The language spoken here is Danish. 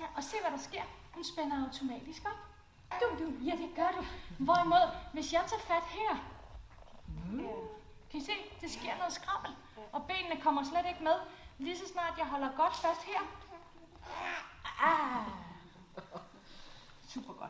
her, og se hvad der sker. Den spænder automatisk op. Du, du, ja, det gør du. Hvorimod, hvis jeg tager fat her, mm. øh, kan I se, det sker noget skrammel, og benene kommer slet ikke med. Lige så snart jeg holder godt fast her. Ah. Super godt.